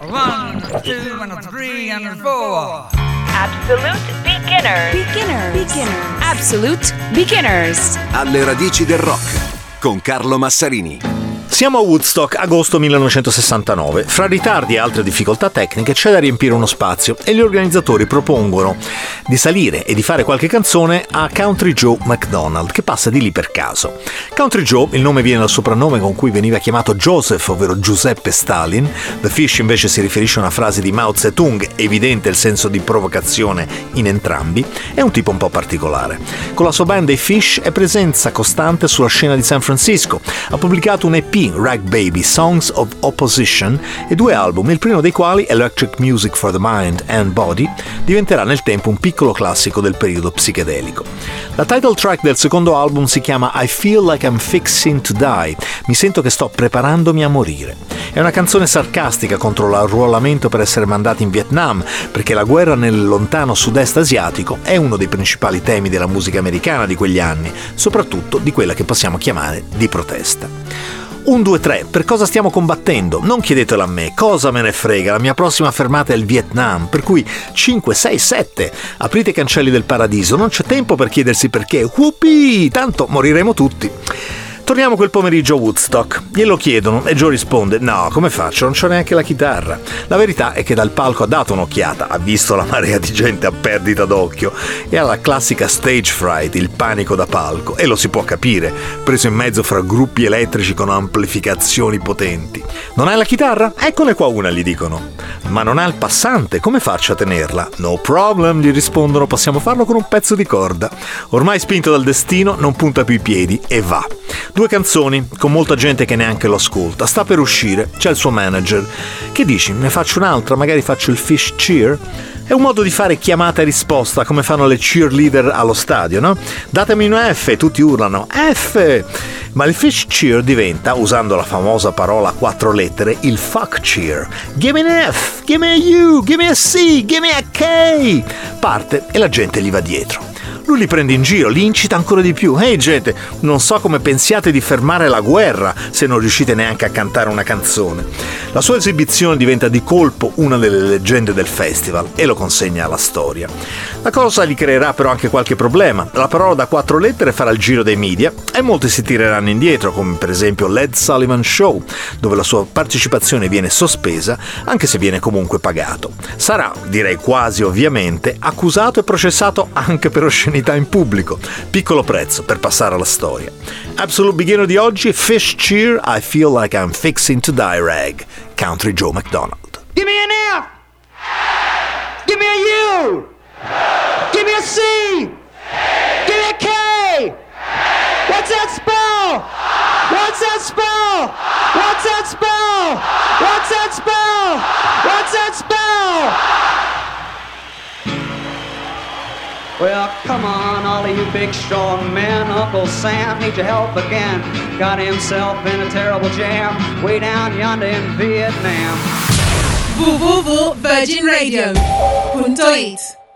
One, two, and three, and four. Absolute beginners. Beginners. Beginners. Absolute beginners. Alle radici del rock con Carlo Massarini. Siamo a Woodstock, agosto 1969. Fra ritardi e altre difficoltà tecniche c'è da riempire uno spazio e gli organizzatori propongono di salire e di fare qualche canzone a Country Joe McDonald, che passa di lì per caso. Country Joe, il nome viene dal soprannome con cui veniva chiamato Joseph, ovvero Giuseppe Stalin. The Fish invece si riferisce a una frase di Mao Zedong, evidente il senso di provocazione in entrambi. È un tipo un po' particolare. Con la sua band The Fish è presenza costante sulla scena di San Francisco. Ha pubblicato un EP Rag Baby Songs of Opposition e due album, il primo dei quali, Electric Music for the Mind and Body, diventerà nel tempo un piccolo classico del periodo psichedelico. La title track del secondo album si chiama I Feel Like I'm Fixing to Die, mi sento che sto preparandomi a morire. È una canzone sarcastica contro l'arruolamento per essere mandati in Vietnam, perché la guerra nel lontano sud-est asiatico è uno dei principali temi della musica americana di quegli anni, soprattutto di quella che possiamo chiamare di protesta. 1, 2, 3, per cosa stiamo combattendo? Non chiedetelo a me, cosa me ne frega, la mia prossima fermata è il Vietnam, per cui 5, 6, 7, aprite i cancelli del paradiso, non c'è tempo per chiedersi perché, whoopee, tanto moriremo tutti. Torniamo quel pomeriggio a Woodstock. Glielo chiedono e Joe risponde: No, come faccio? Non c'ho neanche la chitarra. La verità è che dal palco ha dato un'occhiata, ha visto la marea di gente a perdita d'occhio e ha la classica stage fright, il panico da palco. E lo si può capire, preso in mezzo fra gruppi elettrici con amplificazioni potenti. Non hai la chitarra? Eccone qua una, gli dicono. Ma non ha il passante, come faccio a tenerla? No problem, gli rispondono, possiamo farlo con un pezzo di corda. Ormai spinto dal destino, non punta più i piedi e va. Due canzoni, con molta gente che neanche lo ascolta. Sta per uscire, c'è il suo manager. Che dici? Ne faccio un'altra? Magari faccio il fish cheer? È un modo di fare chiamata e risposta, come fanno le cheerleader allo stadio, no? Datemi una F tutti urlano F! Ma il fish cheer diventa, usando la famosa parola a quattro lettere, il fuck cheer. Give me an F, give me a U, give me a C, give me a K! Parte e la gente gli va dietro. Lui li prende in giro, li incita ancora di più. Ehi hey, gente, non so come pensiate di fermare la guerra se non riuscite neanche a cantare una canzone. La sua esibizione diventa di colpo una delle leggende del festival e lo consegna alla storia. La cosa gli creerà però anche qualche problema. La parola da quattro lettere farà il giro dei media e molti si tireranno indietro, come per esempio Led Sullivan Show, dove la sua partecipazione viene sospesa anche se viene comunque pagato. Sarà, direi quasi ovviamente, accusato e processato anche per oscenità un'età in pubblico. Piccolo prezzo per passare alla storia. Absolute beginner di oggi, Fish Cheer, I Feel Like I'm Fixing to Die Rag, Country Joe McDonald. Give me an F! Well, come on, all of you big strong men. Uncle Sam needs your help again. Got himself in a terrible jam way down yonder in Vietnam. www.virginradio.it